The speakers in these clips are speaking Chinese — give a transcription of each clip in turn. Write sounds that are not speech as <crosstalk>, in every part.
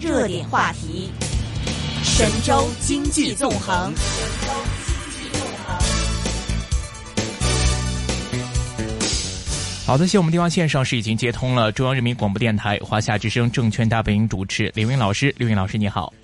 热点话题，神州经济纵横。好的，现在我们电话线上是已经接通了中央人民广播电台华夏之声证券大本营主持刘云老师，刘云老师你好。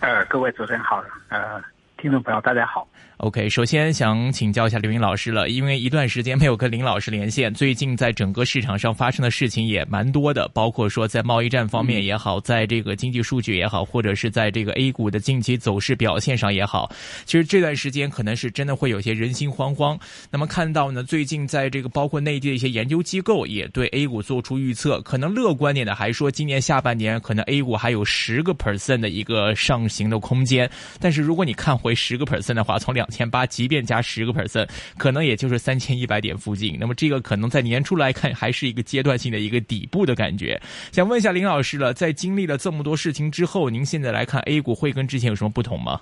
呃，各位主持人好，呃，听众朋友大家好。OK，首先想请教一下刘云老师了，因为一段时间没有跟林老师连线，最近在整个市场上发生的事情也蛮多的，包括说在贸易战方面也好，在这个经济数据也好，或者是在这个 A 股的近期走势表现上也好，其实这段时间可能是真的会有些人心惶惶。那么看到呢，最近在这个包括内地的一些研究机构也对 A 股做出预测，可能乐观点的还说今年下半年可能 A 股还有十个 percent 的一个上行的空间，但是如果你看回十个 percent 的话，从两千八，即便加十个 percent，可能也就是三千一百点附近。那么这个可能在年初来看，还是一个阶段性的一个底部的感觉。想问一下林老师了，在经历了这么多事情之后，您现在来看 A 股会跟之前有什么不同吗？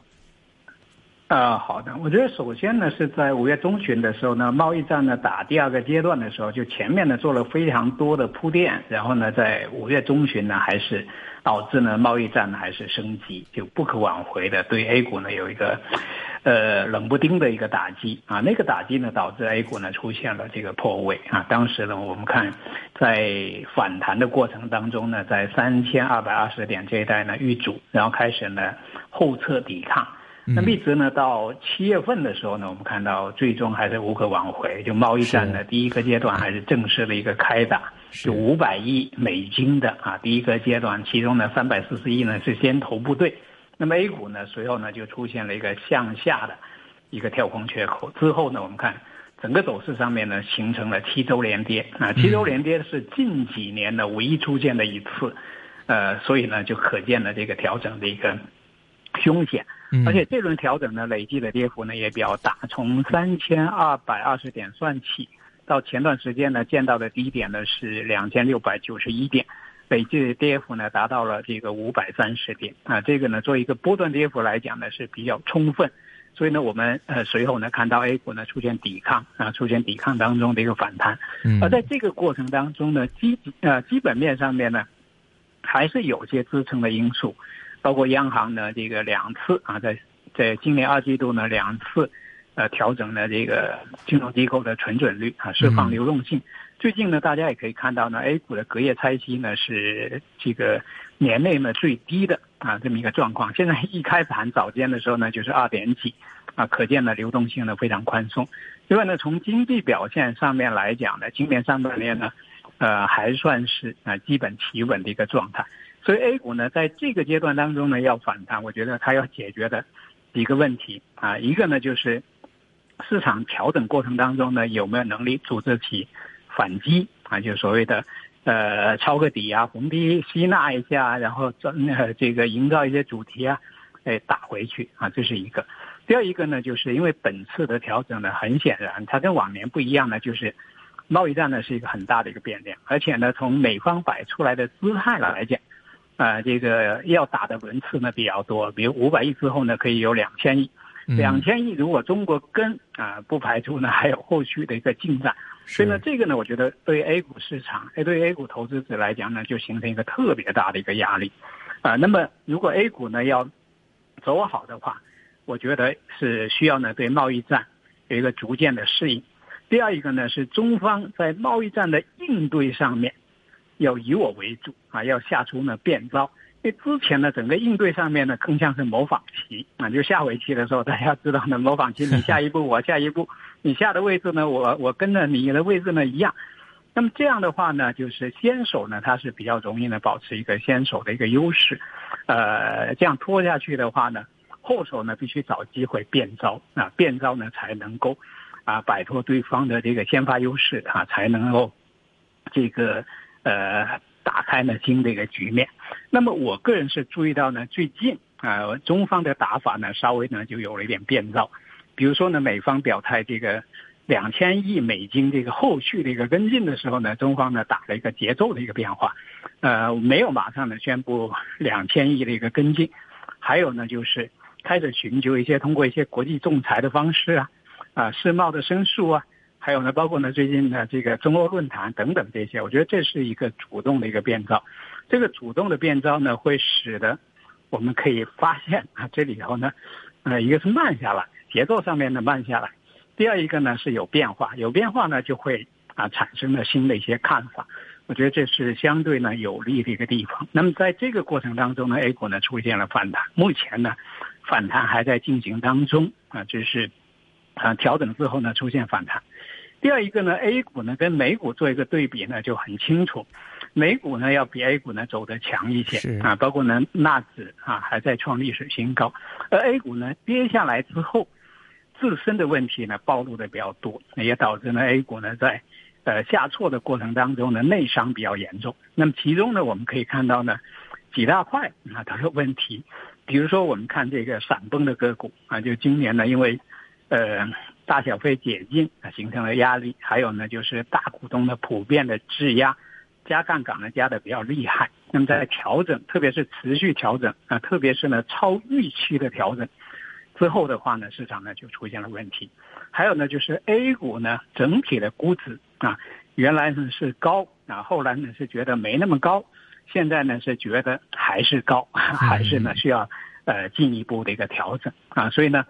呃，好的，我觉得首先呢是在五月中旬的时候呢，贸易战呢打第二个阶段的时候，就前面呢做了非常多的铺垫，然后呢在五月中旬呢还是导致呢贸易战呢还是升级，就不可挽回的对 A 股呢有一个。呃，冷不丁的一个打击啊，那个打击呢，导致 A 股呢出现了这个破位啊。当时呢，我们看在反弹的过程当中呢，在三千二百二十点这一带呢遇阻，然后开始呢后撤抵抗。那一直呢到七月份的时候呢，我们看到最终还是无可挽回，就贸易战的第一个阶段还是正式的一个开打，就五百亿美金的啊第一个阶段，其中呢三百四十亿呢是先头部队。那么 A 股呢，随后呢就出现了一个向下的一个跳空缺口，之后呢，我们看整个走势上面呢形成了七周连跌啊，七周连跌是近几年的唯一出现的一次，呃，所以呢就可见了这个调整的一个凶险，而且这轮调整呢累计的跌幅呢也比较大，从三千二百二十点算起，到前段时间呢见到的低点呢是两千六百九十一点。累计跌幅呢达到了这个五百三十点。啊，这个呢做一个波段跌幅来讲呢是比较充分，所以呢我们呃随后呢看到 A 股呢出现抵抗啊，出现抵抗当中的一个反弹，而在这个过程当中呢基呃基本面上面呢还是有些支撑的因素，包括央行呢这个两次啊在在今年二季度呢两次呃调整了这个金融机构的存准率啊，释放流动性。最近呢，大家也可以看到呢，A 股的隔夜拆息呢是这个年内呢最低的啊这么一个状况。现在一开盘早间的时候呢，就是二点几，啊，可见呢流动性呢非常宽松。另外呢，从经济表现上面来讲呢，今年上半年呢，呃还算是啊基本企稳的一个状态。所以 A 股呢在这个阶段当中呢要反弹，我觉得它要解决的几个问题啊，一个呢就是市场调整过程当中呢有没有能力组织起。反击啊，就所谓的，呃，抄个底啊，逢低吸纳一下，然后呃这个营造一些主题啊，哎打回去啊，这是一个。第二一个呢，就是因为本次的调整呢，很显然它跟往年不一样呢，就是贸易战呢是一个很大的一个变量，而且呢，从美方摆出来的姿态来讲，啊，这个要打的轮次呢比较多，比如五百亿之后呢可以有两千亿，两千亿如果中国跟啊，不排除呢还有后续的一个进展。所以呢，这个呢，我觉得对 A 股市场，哎，对 A 股投资者来讲呢，就形成一个特别大的一个压力，啊，那么如果 A 股呢要走好的话，我觉得是需要呢对贸易战有一个逐渐的适应。第二一个呢是中方在贸易战的应对上面要以我为主啊，要下出呢变招。因为之前呢整个应对上面呢更像是模仿棋啊，就下围棋的时候，大家知道呢模仿棋，你下一步 <laughs> 我下一步。你下的位置呢？我我跟着你的位置呢一样，那么这样的话呢，就是先手呢，它是比较容易呢保持一个先手的一个优势，呃，这样拖下去的话呢，后手呢必须找机会变招啊，变招呢才能够啊摆脱对方的这个先发优势啊，才能够这个呃打开呢新的一个局面。那么我个人是注意到呢，最近啊中方的打法呢稍微呢就有了一点变招。比如说呢，美方表态这个两千亿美金这个后续的一个跟进的时候呢，中方呢打了一个节奏的一个变化，呃，没有马上呢宣布两千亿的一个跟进，还有呢就是开始寻求一些通过一些国际仲裁的方式啊，啊世贸的申诉啊，还有呢包括呢最近的这个中欧论坛等等这些，我觉得这是一个主动的一个变造。这个主动的变招呢，会使得我们可以发现啊，这里头呢，呃，一个是慢下来，节奏上面的慢下来，第二一个呢是有变化，有变化呢就会啊产生了新的一些看法。我觉得这是相对呢有利的一个地方。那么在这个过程当中呢，A 股呢出现了反弹，目前呢反弹还在进行当中啊，就是啊调整之后呢出现反弹。第二一个呢，A 股呢跟美股做一个对比呢就很清楚，美股呢要比 A 股呢走得强一些啊，包括呢纳指啊还在创历史新高，而 A 股呢跌下来之后，自身的问题呢暴露的比较多，也导致呢 A 股呢在。呃，下挫的过程当中呢，内伤比较严重。那么其中呢，我们可以看到呢，几大块啊都有问题。比如说，我们看这个闪崩的个股啊，就今年呢，因为呃大小非解禁啊，形成了压力；还有呢，就是大股东的普遍的质押，加杠杆呢加的比较厉害。那么在调整，特别是持续调整啊，特别是呢超预期的调整之后的话呢，市场呢就出现了问题。还有呢，就是 A 股呢整体的估值。啊，原来呢是高，啊后来呢是觉得没那么高，现在呢是觉得还是高，还是呢需要呃进一步的一个调整啊，所以呢，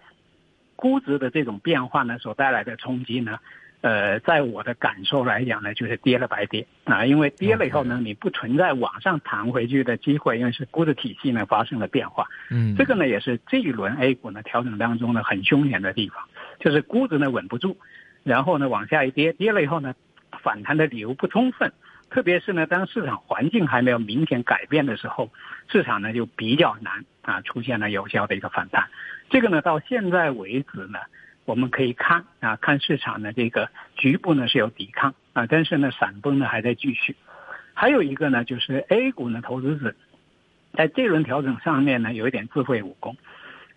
估值的这种变化呢所带来的冲击呢，呃，在我的感受来讲呢，就是跌了白跌啊，因为跌了以后呢，你不存在往上弹回去的机会，因为是估值体系呢发生了变化，嗯，这个呢也是这一轮 A 股呢调整当中呢很凶险的地方，就是估值呢稳不住。然后呢，往下一跌，跌了以后呢，反弹的理由不充分，特别是呢，当市场环境还没有明显改变的时候，市场呢就比较难啊出现了有效的一个反弹。这个呢，到现在为止呢，我们可以看啊，看市场呢这个局部呢是有抵抗啊，但是呢闪崩呢还在继续。还有一个呢，就是 A 股呢投资者在这轮调整上面呢有一点智慧武功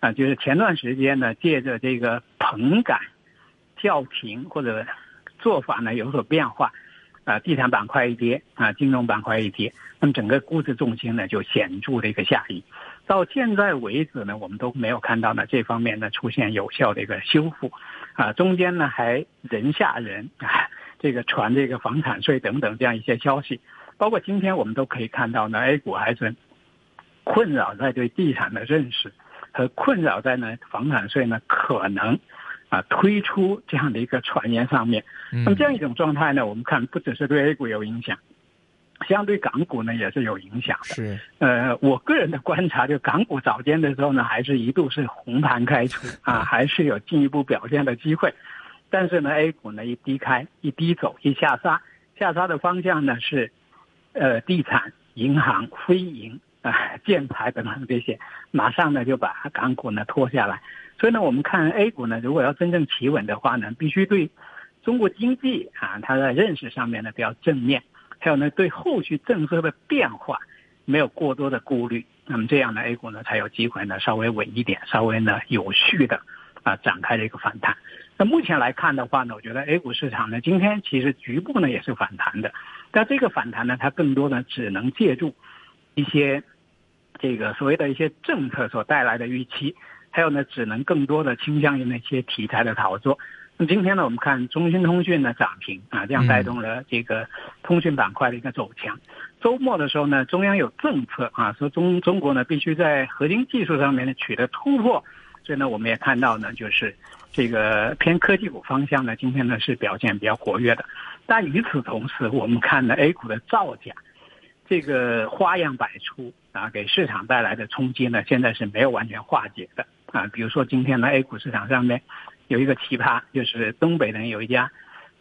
啊，就是前段时间呢借着这个棚感。叫停或者做法呢有所变化，啊，地产板块一跌啊，金融板块一跌，那么整个估值重心呢就显著的一个下移。到现在为止呢，我们都没有看到呢这方面呢出现有效的一个修复，啊，中间呢还人吓人啊，这个传这个房产税等等这样一些消息，包括今天我们都可以看到呢，A 股还是困扰在对地产的认识和困扰在呢房产税呢可能。啊，推出这样的一个传言上面，那么这样一种状态呢，我们看不只是对 A 股有影响，相对港股呢也是有影响的。是，呃，我个人的观察，就港股早间的时候呢，还是一度是红盘开出啊，还是有进一步表现的机会。但是呢，A 股呢一低开，一低走，一下杀，下杀的方向呢是，呃，地产、银行、非银啊、<laughs> 建材等等这些，马上呢就把港股呢拖下来。所以呢，我们看 A 股呢，如果要真正企稳的话呢，必须对中国经济啊，它的认识上面呢比较正面，还有呢对后续政策的变化没有过多的顾虑，那么这样呢 A 股呢才有机会呢稍微稳一点，稍微呢有序的啊展开这个反弹。那目前来看的话呢，我觉得 A 股市场呢今天其实局部呢也是反弹的，但这个反弹呢，它更多的只能借助一些这个所谓的一些政策所带来的预期。还有呢，只能更多的倾向于那些题材的炒作。那今天呢，我们看中兴通讯的涨停啊，这样带动了这个通讯板块的一个走强。周末的时候呢，中央有政策啊，说中中国呢必须在核心技术上面呢取得突破，所以呢，我们也看到呢，就是这个偏科技股方向呢，今天呢是表现比较活跃的。但与此同时，我们看呢 A 股的造假，这个花样百出啊，给市场带来的冲击呢，现在是没有完全化解的。啊，比如说今天呢，A 股市场上面有一个奇葩，就是东北呢有一家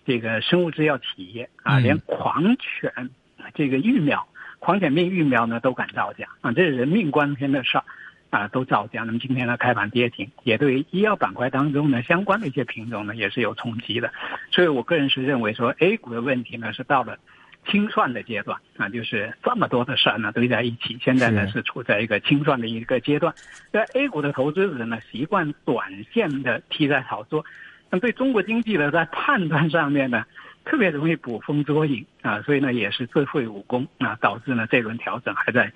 这个生物制药企业啊，连狂犬这个疫苗、狂犬病疫苗呢都敢造假啊，这是人命关天的事儿啊，都造假。那么今天呢开盘跌停，也对医药板块当中呢相关的一些品种呢也是有冲击的。所以我个人是认为说，A 股的问题呢是到了。清算的阶段啊，就是这么多的事儿呢堆在一起，现在呢是处在一个清算的一个阶段。那 A 股的投资者呢习惯短线的替代炒作，那对中国经济呢在判断上面呢特别容易捕风捉影啊，所以呢也是自废武功啊，导致呢这轮调整还在。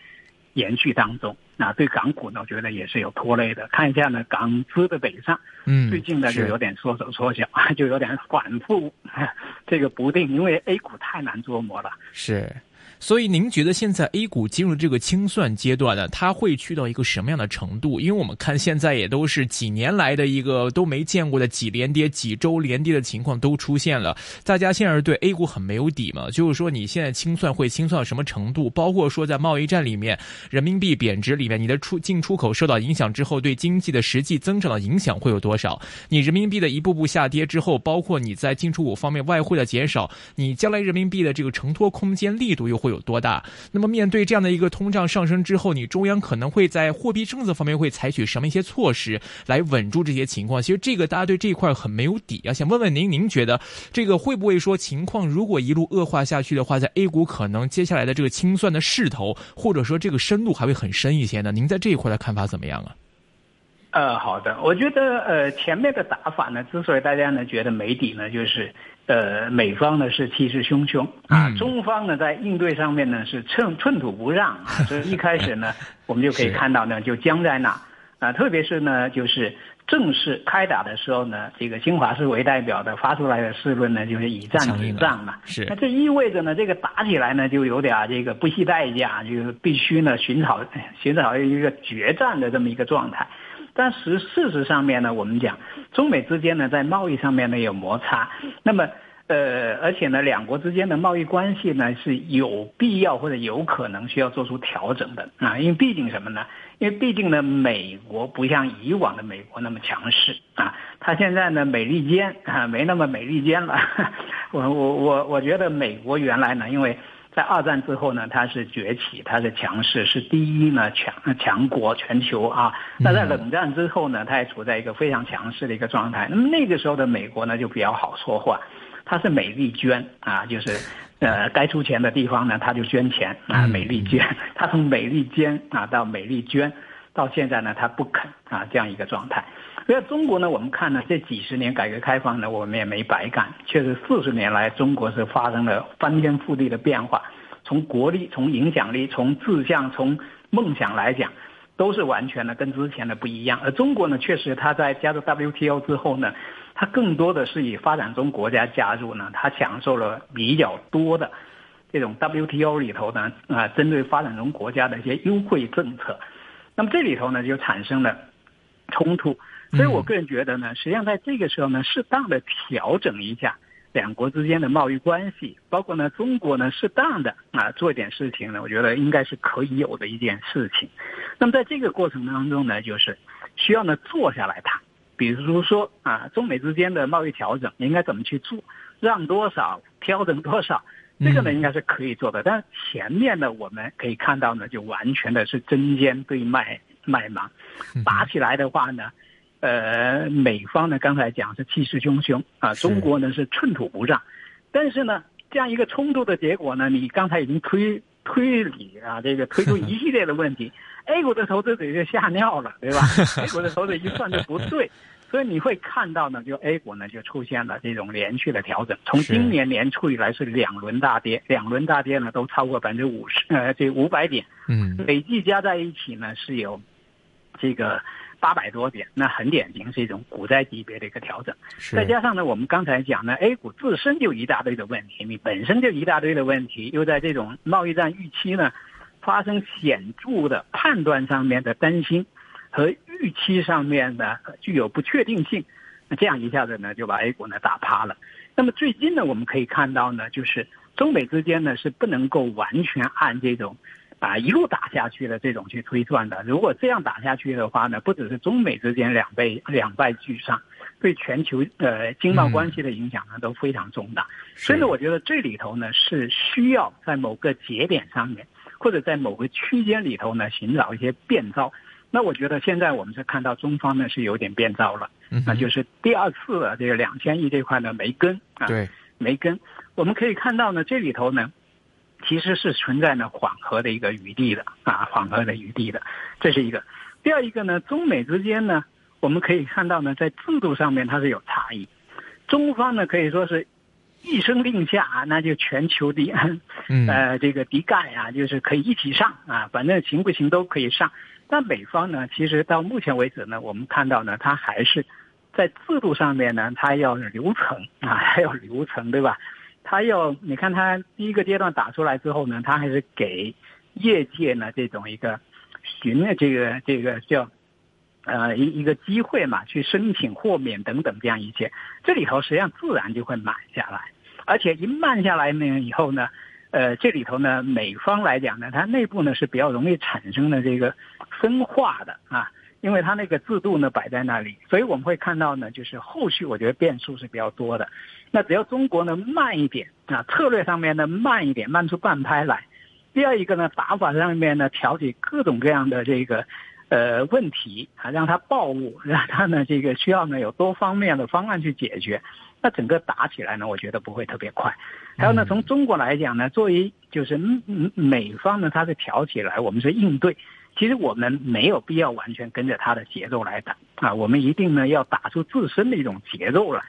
延续当中，那对港股呢，我觉得也是有拖累的。看一下呢，港资的北上，嗯，最近呢就有点缩手缩脚，<laughs> 就有点反复 <laughs> 这个不定，因为 A 股太难捉摸了。是。所以您觉得现在 A 股进入这个清算阶段呢，它会去到一个什么样的程度？因为我们看现在也都是几年来的一个都没见过的几连跌、几周连跌的情况都出现了，大家现在是对 A 股很没有底嘛？就是说你现在清算会清算到什么程度？包括说在贸易战里面，人民币贬值里面，你的出进出口受到影响之后，对经济的实际增长的影响会有多少？你人民币的一步步下跌之后，包括你在进出口方面外汇的减少，你将来人民币的这个承托空间力度又会会有多大？那么面对这样的一个通胀上升之后，你中央可能会在货币政策方面会采取什么一些措施来稳住这些情况？其实这个大家对这一块很没有底啊。想问问您，您觉得这个会不会说情况如果一路恶化下去的话，在 A 股可能接下来的这个清算的势头，或者说这个深度还会很深一些呢？您在这一块的看法怎么样啊？呃，好的，我觉得呃前面的打法呢，之所以大家呢觉得没底呢，就是呃美方呢是气势汹汹啊，中方呢在应对上面呢是寸寸土不让啊，所以一开始呢 <laughs> 我们就可以看到呢就僵在那啊，特别是呢就是正式开打的时候呢，这个新华社为代表的发出来的社论呢就是以战止战嘛，是那这意味着呢这个打起来呢就有点这个不惜代价，就是必须呢寻找 <laughs> 寻找一个决战的这么一个状态。但实事实上面呢，我们讲中美之间呢，在贸易上面呢有摩擦，那么呃，而且呢，两国之间的贸易关系呢是有必要或者有可能需要做出调整的啊，因为毕竟什么呢？因为毕竟呢，美国不像以往的美国那么强势啊，它现在呢美利坚啊没那么美利坚了，<laughs> 我我我我觉得美国原来呢，因为。在二战之后呢，它是崛起，它是强势，是第一呢强强国全球啊。那在冷战之后呢，它也处在一个非常强势的一个状态。那么那个时候的美国呢，就比较好说话，它是美利坚啊，就是呃该出钱的地方呢，他就捐钱啊，美利坚。他从美利坚啊到美利坚，到现在呢，他不肯啊这样一个状态。在中国呢，我们看呢，这几十年改革开放呢，我们也没白干。确实，四十年来，中国是发生了翻天覆地的变化。从国力、从影响力、从志向、从梦想来讲，都是完全的跟之前的不一样。而中国呢，确实它在加入 WTO 之后呢，它更多的是以发展中国家加入呢，它享受了比较多的这种 WTO 里头呢啊，针对发展中国家的一些优惠政策。那么这里头呢，就产生了冲突。所以我个人觉得呢，实际上在这个时候呢，适当的调整一下两国之间的贸易关系，包括呢中国呢适当的啊做一点事情呢，我觉得应该是可以有的一件事情。那么在这个过程当中呢，就是需要呢坐下来谈，比如说啊中美之间的贸易调整应该怎么去做，让多少，调整多少，这个呢应该是可以做的。但前面呢我们可以看到呢，就完全的是针尖对麦麦芒，打起来的话呢。呃，美方呢刚才讲是气势汹汹啊，中国呢是寸土不让，但是呢，这样一个冲突的结果呢，你刚才已经推推理啊，这个推出一系列的问题，<laughs> A 股的投资者就吓尿了，对吧？<laughs> A 股的投资者一算就不对，<laughs> 所以你会看到呢，就 A 股呢就出现了这种连续的调整，从今年年初以来是两轮大跌，两轮大跌呢都超过百分之五十，呃，这五百点，嗯，累计加在一起呢是有这个。八百多点，那很典型是一种股灾级别的一个调整。再加上呢，我们刚才讲呢，A 股自身就一大堆的问题，你本身就一大堆的问题，又在这种贸易战预期呢发生显著的判断上面的担心和预期上面的具有不确定性，那这样一下子呢就把 A 股呢打趴了。那么最近呢，我们可以看到呢，就是中美之间呢是不能够完全按这种。啊，一路打下去的这种去推算的，如果这样打下去的话呢，不只是中美之间两败两败俱伤，对全球呃经贸关系的影响呢都非常重大。所以呢，我觉得这里头呢是需要在某个节点上面，或者在某个区间里头呢寻找一些变招。那我觉得现在我们是看到中方呢是有点变招了，那就是第二次的这个两千亿这块呢没跟啊，对，没跟。我们可以看到呢，这里头呢。其实是存在呢缓和的一个余地的啊，缓和的余地的，这是一个。第二一个呢，中美之间呢，我们可以看到呢，在制度上面它是有差异。中方呢可以说是一声令下啊，那就全球的 <laughs> 呃这个敌盖啊，就是可以一起上啊，反正行不行都可以上。但美方呢，其实到目前为止呢，我们看到呢，它还是在制度上面呢，它要流程啊，还要流程，对吧？他要你看他第一个阶段打出来之后呢，他还是给业界呢这种一个寻的这个这个叫呃一一个机会嘛，去申请豁免等等这样一切，这里头实际上自然就会慢下来，而且一慢下来呢以后呢，呃这里头呢美方来讲呢，它内部呢是比较容易产生的这个分化的啊。因为它那个制度呢摆在那里，所以我们会看到呢，就是后续我觉得变数是比较多的。那只要中国呢慢一点啊，策略上面呢慢一点，慢出半拍来。第二一个呢，打法上面呢调节各种各样的这个呃问题啊，让它暴露，<laughs> 让它呢这个需要呢有多方面的方案去解决。那整个打起来呢，我觉得不会特别快。还有呢，从中国来讲呢，作为就是美方呢，它是挑起来，我们是应对。其实我们没有必要完全跟着它的节奏来打啊，我们一定呢要打出自身的一种节奏来，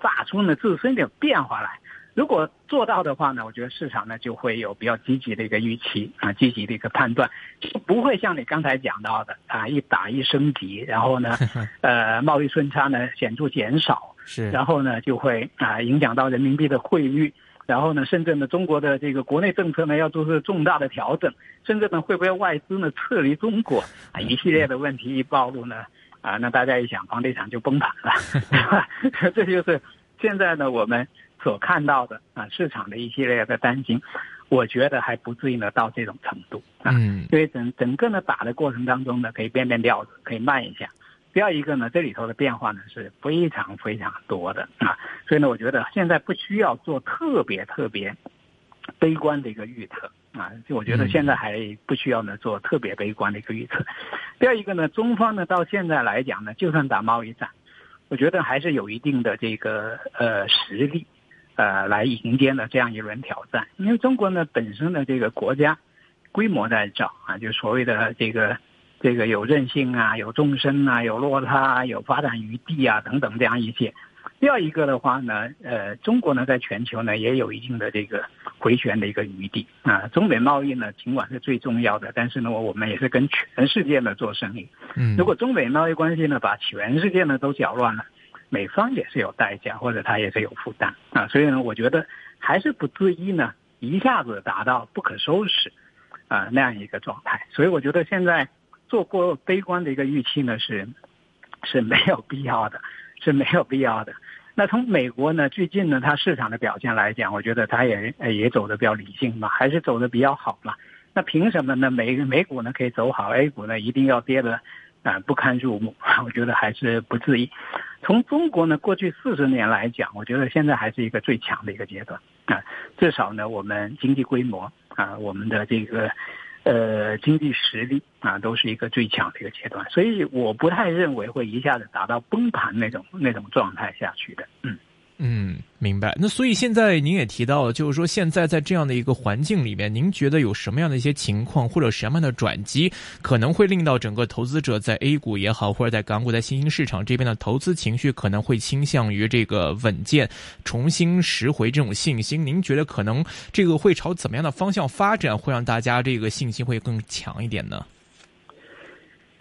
打出呢自身的变化来。如果做到的话呢，我觉得市场呢就会有比较积极的一个预期啊，积极的一个判断，就不会像你刚才讲到的啊，一打一升级，然后呢，<laughs> 呃，贸易顺差呢显著减少，是，然后呢就会啊影响到人民币的汇率。然后呢，深圳的中国的这个国内政策呢要做出重大的调整，深圳呢会不会外资呢撤离中国 <laughs> 啊？一系列的问题一暴露呢，啊，那大家一想，房地产就崩盘了，<laughs> <laughs> 这就是现在呢我们所看到的啊市场的一系列的担心，我觉得还不至于呢到这种程度啊，因为整整个呢打的过程当中呢可以变变调子，可以慢一下。第二一个呢，这里头的变化呢是非常非常多的啊，所以呢，我觉得现在不需要做特别特别悲观的一个预测啊，就我觉得现在还不需要呢做特别悲观的一个预测。第二一个呢，中方呢到现在来讲呢，就算打贸易战，我觉得还是有一定的这个呃实力呃来迎接呢这样一轮挑战，因为中国呢本身的这个国家规模在这啊，就所谓的这个。这个有韧性啊，有纵深啊，有落差，有发展余地啊，等等这样一些。第二一个的话呢，呃，中国呢在全球呢也有一定的这个回旋的一个余地啊。中美贸易呢尽管是最重要的，但是呢我们也是跟全世界呢做生意。嗯，如果中美贸易关系呢把全世界呢都搅乱了，美方也是有代价，或者他也是有负担啊。所以呢，我觉得还是不至于呢一下子达到不可收拾啊那样一个状态。所以我觉得现在。做过悲观的一个预期呢，是是没有必要的，是没有必要的。那从美国呢，最近呢，它市场的表现来讲，我觉得它也也走的比较理性嘛，还是走的比较好嘛。那凭什么呢？美美股呢可以走好，A 股呢一定要跌的啊不堪入目？<laughs> 我觉得还是不至于。从中国呢过去四十年来讲，我觉得现在还是一个最强的一个阶段啊，至少呢我们经济规模啊，我们的这个。呃，经济实力啊，都是一个最强的一个阶段，所以我不太认为会一下子达到崩盘那种那种状态下去的，嗯。嗯，明白。那所以现在您也提到了，就是说现在在这样的一个环境里面，您觉得有什么样的一些情况或者什么样的转机，可能会令到整个投资者在 A 股也好，或者在港股在新兴市场这边的投资情绪可能会倾向于这个稳健，重新拾回这种信心？您觉得可能这个会朝怎么样的方向发展，会让大家这个信心会更强一点呢？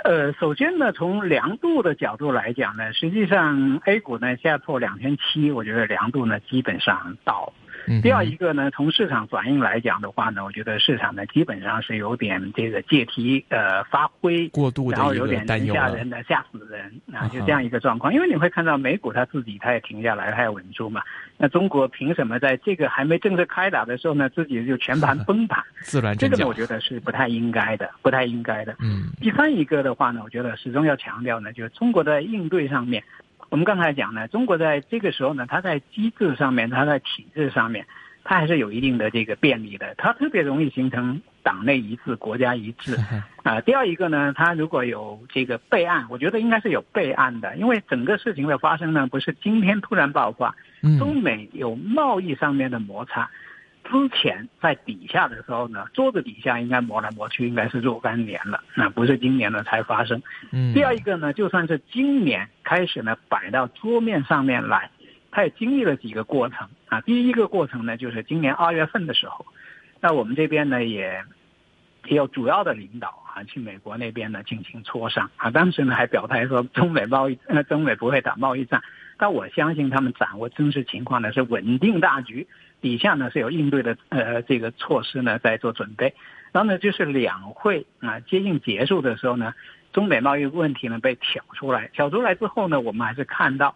呃，首先呢，从量度的角度来讲呢，实际上 A 股呢下破两千七，我觉得量度呢基本上到。第二一个呢，从市场反应来讲的话呢，我觉得市场呢基本上是有点这个借题呃发挥过度，然后有点吓人的吓死人啊，就这样一个状况。因为你会看到美股它自己它也停下来，它也稳住嘛。那中国凭什么在这个还没正式开打的时候呢，自己就全盘 <laughs> 崩盘？自然这个呢，我觉得是不太应该的，不太应该的。嗯。第三一个的话呢，我觉得始终要强调呢，就是中国在应对上面，我们刚才讲呢，中国在这个时候呢，它在机制上面，它在体制上面。它还是有一定的这个便利的，它特别容易形成党内一致、国家一致 <laughs> 啊。第二一个呢，它如果有这个备案，我觉得应该是有备案的，因为整个事情的发生呢，不是今天突然爆发，中美有贸易上面的摩擦，之前在底下的时候呢，桌子底下应该磨来磨去，应该是若干年了，那不是今年呢才发生。嗯第二一个呢，就算是今年开始呢，摆到桌面上面来。他也经历了几个过程啊，第一个过程呢，就是今年二月份的时候，那我们这边呢也也有主要的领导啊，啊去美国那边呢进行磋商啊，当时呢还表态说中美贸易呃中美不会打贸易战，但我相信他们掌握真实情况呢是稳定大局，底下呢是有应对的呃这个措施呢在做准备，然后呢就是两会啊接近结束的时候呢，中美贸易问题呢被挑出来，挑出来之后呢，我们还是看到。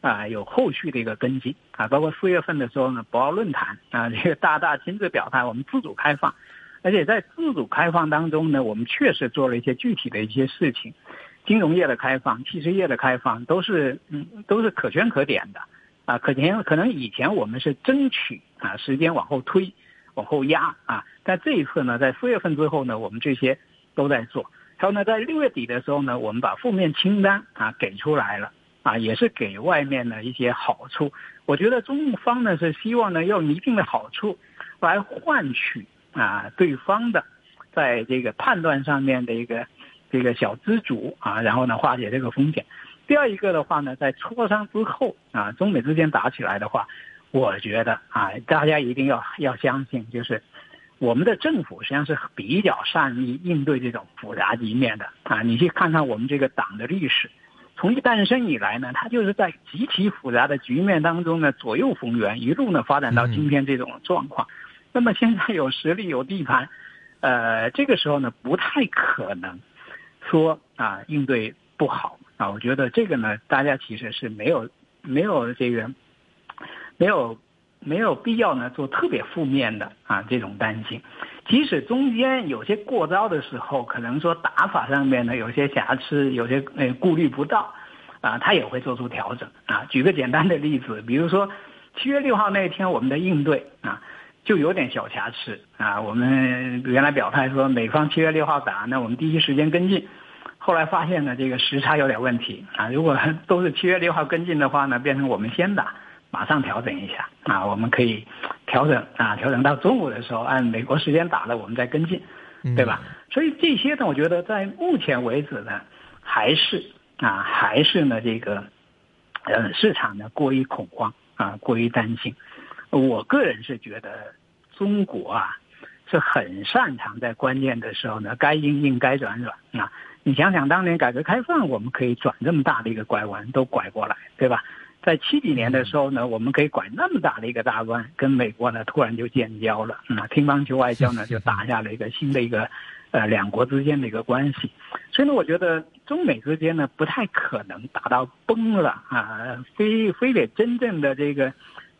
啊，有后续的一个跟进啊，包括四月份的时候呢，博鳌论坛啊，<laughs> 这个大大亲自表态，我们自主开放，而且在自主开放当中呢，我们确实做了一些具体的一些事情，金融业的开放、汽车业的开放都是嗯都是可圈可点的。啊，可能可能以前我们是争取啊时间往后推、往后压啊，但这一次呢，在四月份之后呢，我们这些都在做，还有呢，在六月底的时候呢，我们把负面清单啊给出来了。啊，也是给外面的一些好处。我觉得中方呢是希望呢用一定的好处来换取啊对方的在这个判断上面的一个这个小资主啊，然后呢化解这个风险。第二一个的话呢，在磋商之后啊，中美之间打起来的话，我觉得啊，大家一定要要相信，就是我们的政府实际上是比较善于应对这种复杂局面的啊。你去看看我们这个党的历史。从一诞生以来呢，它就是在极其复杂的局面当中呢左右逢源，一路呢发展到今天这种状况。那么现在有实力有地盘，呃，这个时候呢不太可能说啊应对不好啊。我觉得这个呢，大家其实是没有没有这个没有没有必要呢做特别负面的啊这种担心。即使中间有些过招的时候，可能说打法上面呢有些瑕疵，有些呃顾虑不到，啊，他也会做出调整啊。举个简单的例子，比如说七月六号那天我们的应对啊，就有点小瑕疵啊。我们原来表态说美方七月六号打，那我们第一时间跟进，后来发现呢这个时差有点问题啊。如果都是七月六号跟进的话呢，变成我们先打。马上调整一下啊，我们可以调整啊，调整到中午的时候按美国时间打了，我们再跟进，对吧？所以这些呢，我觉得在目前为止呢，还是啊，还是呢这个，呃，市场呢过于恐慌啊，过于担心。我个人是觉得中国啊是很擅长在关键的时候呢，该硬硬该软软啊。你想想当年改革开放，我们可以转这么大的一个拐弯，都拐过来，对吧？在七几年的时候呢，我们可以拐那么大的一个大弯，跟美国呢突然就建交了，那，乒乓球外交呢就打下了一个新的一个，呃，两国之间的一个关系。所以呢，我觉得中美之间呢不太可能打到崩了啊，非非得真正的这个。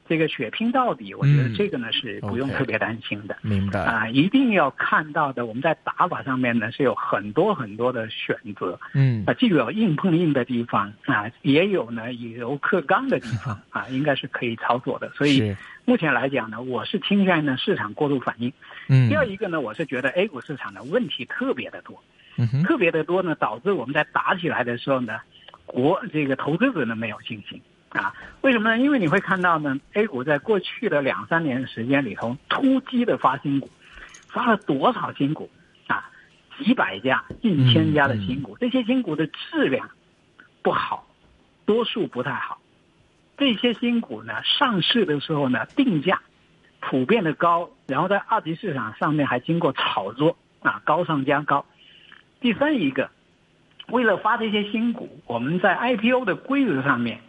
这个血拼到底，我觉得这个呢是不用特别担心的。明白啊，一定要看到的，我们在打法上面呢是有很多很多的选择。嗯啊，既有硬碰硬的地方啊，也有呢以柔克刚的地方 <laughs> 啊，应该是可以操作的。所以目前来讲呢，我是倾向于呢市场过度反应。嗯。第二一个呢，我是觉得 A 股市场的问题特别的多，嗯特别的多呢，导致我们在打起来的时候呢，国这个投资者呢没有信心。啊，为什么呢？因为你会看到呢，A 股在过去的两三年时间里头，突击的发新股，发了多少新股啊？几百家、近千家的新股，这些新股的质量不好，多数不太好。这些新股呢，上市的时候呢，定价普遍的高，然后在二级市场上面还经过炒作啊，高上加高。第三一个，为了发这些新股，我们在 IPO 的规则上面。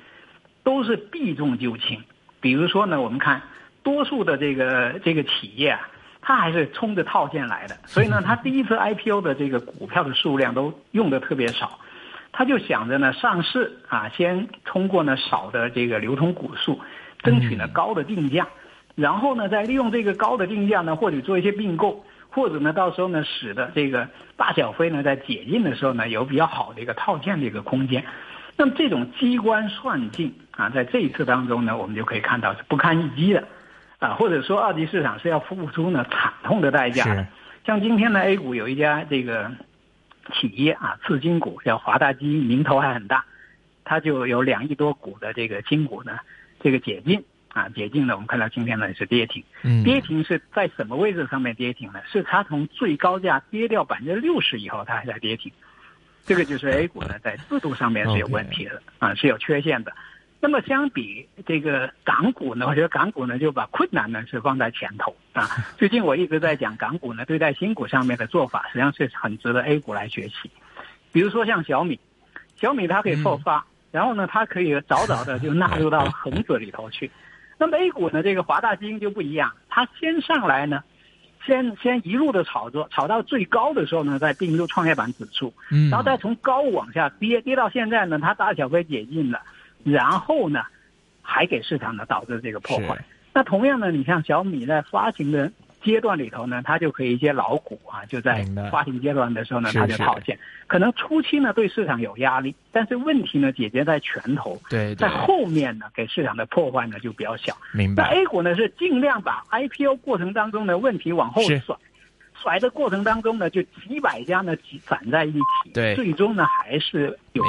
都是避重就轻，比如说呢，我们看多数的这个这个企业啊，它还是冲着套现来的，所以呢，<laughs> 它第一次 IPO 的这个股票的数量都用的特别少，他就想着呢上市啊，先通过呢少的这个流通股数，争取呢高的定价，然后呢再利用这个高的定价呢，或者做一些并购，或者呢到时候呢使得这个大小非呢在解禁的时候呢有比较好的一个套现的一个空间。那么这种机关算尽啊，在这一次当中呢，我们就可以看到是不堪一击的，啊，或者说二级市场是要付出呢惨痛的代价的。像今天的 A 股有一家这个企业啊，次新股叫华大基因，名头还很大，它就有两亿多股的这个新股呢，这个解禁啊，解禁呢，我们看到今天呢是跌停，跌停是在什么位置上面跌停呢？是它从最高价跌掉百分之六十以后，它还在跌停。这个就是 A 股呢，在制度上面是有问题的啊，是有缺陷的。那么相比这个港股呢，我觉得港股呢就把困难呢是放在前头啊。最近我一直在讲港股呢对待新股上面的做法，实际上是很值得 A 股来学习。比如说像小米，小米它可以破发，然后呢它可以早早的就纳入到恒指里头去。那么 A 股呢，这个华大基因就不一样，它先上来呢。先先一路的炒作，炒到最高的时候呢，再并入创业板指数，嗯，然后再从高往下跌，跌到现在呢，它大小非解禁了，然后呢，还给市场呢导致这个破坏。那同样呢，你像小米在发行的。阶段里头呢，它就可以一些老股啊，就在发行阶段的时候呢，它就套现。可能初期呢对市场有压力，但是问题呢解决在拳头。对，在后面呢给市场的破坏呢就比较小。明白。那 A 股呢是尽量把 IPO 过程当中的问题往后甩，甩的过程当中呢就几百家呢挤攒在一起，对，最终呢还是有。